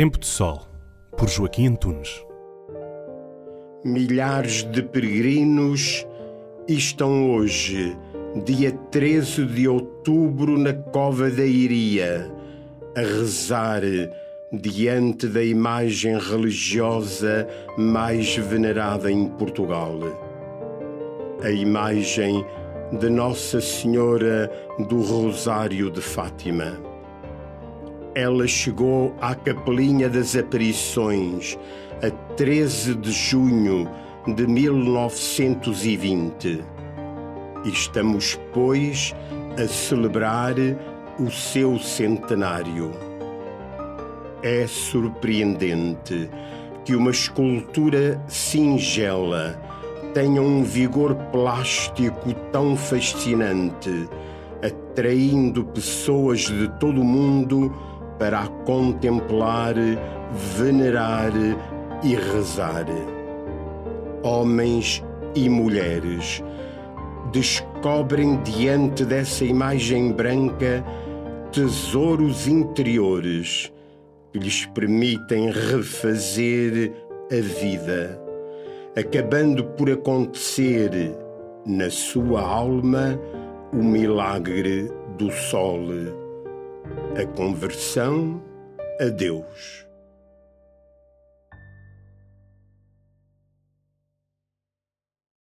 Tempo de Sol, por Joaquim Antunes. Milhares de peregrinos estão hoje, dia 13 de outubro, na Cova da Iria, a rezar diante da imagem religiosa mais venerada em Portugal. A imagem de Nossa Senhora do Rosário de Fátima. Ela chegou à Capelinha das Aparições a 13 de junho de 1920. Estamos, pois, a celebrar o seu centenário. É surpreendente que uma escultura singela tenha um vigor plástico tão fascinante, atraindo pessoas de todo o mundo para a contemplar, venerar e rezar. Homens e mulheres descobrem diante dessa imagem branca tesouros interiores que lhes permitem refazer a vida, acabando por acontecer na sua alma o milagre do sol, a conversão a Deus.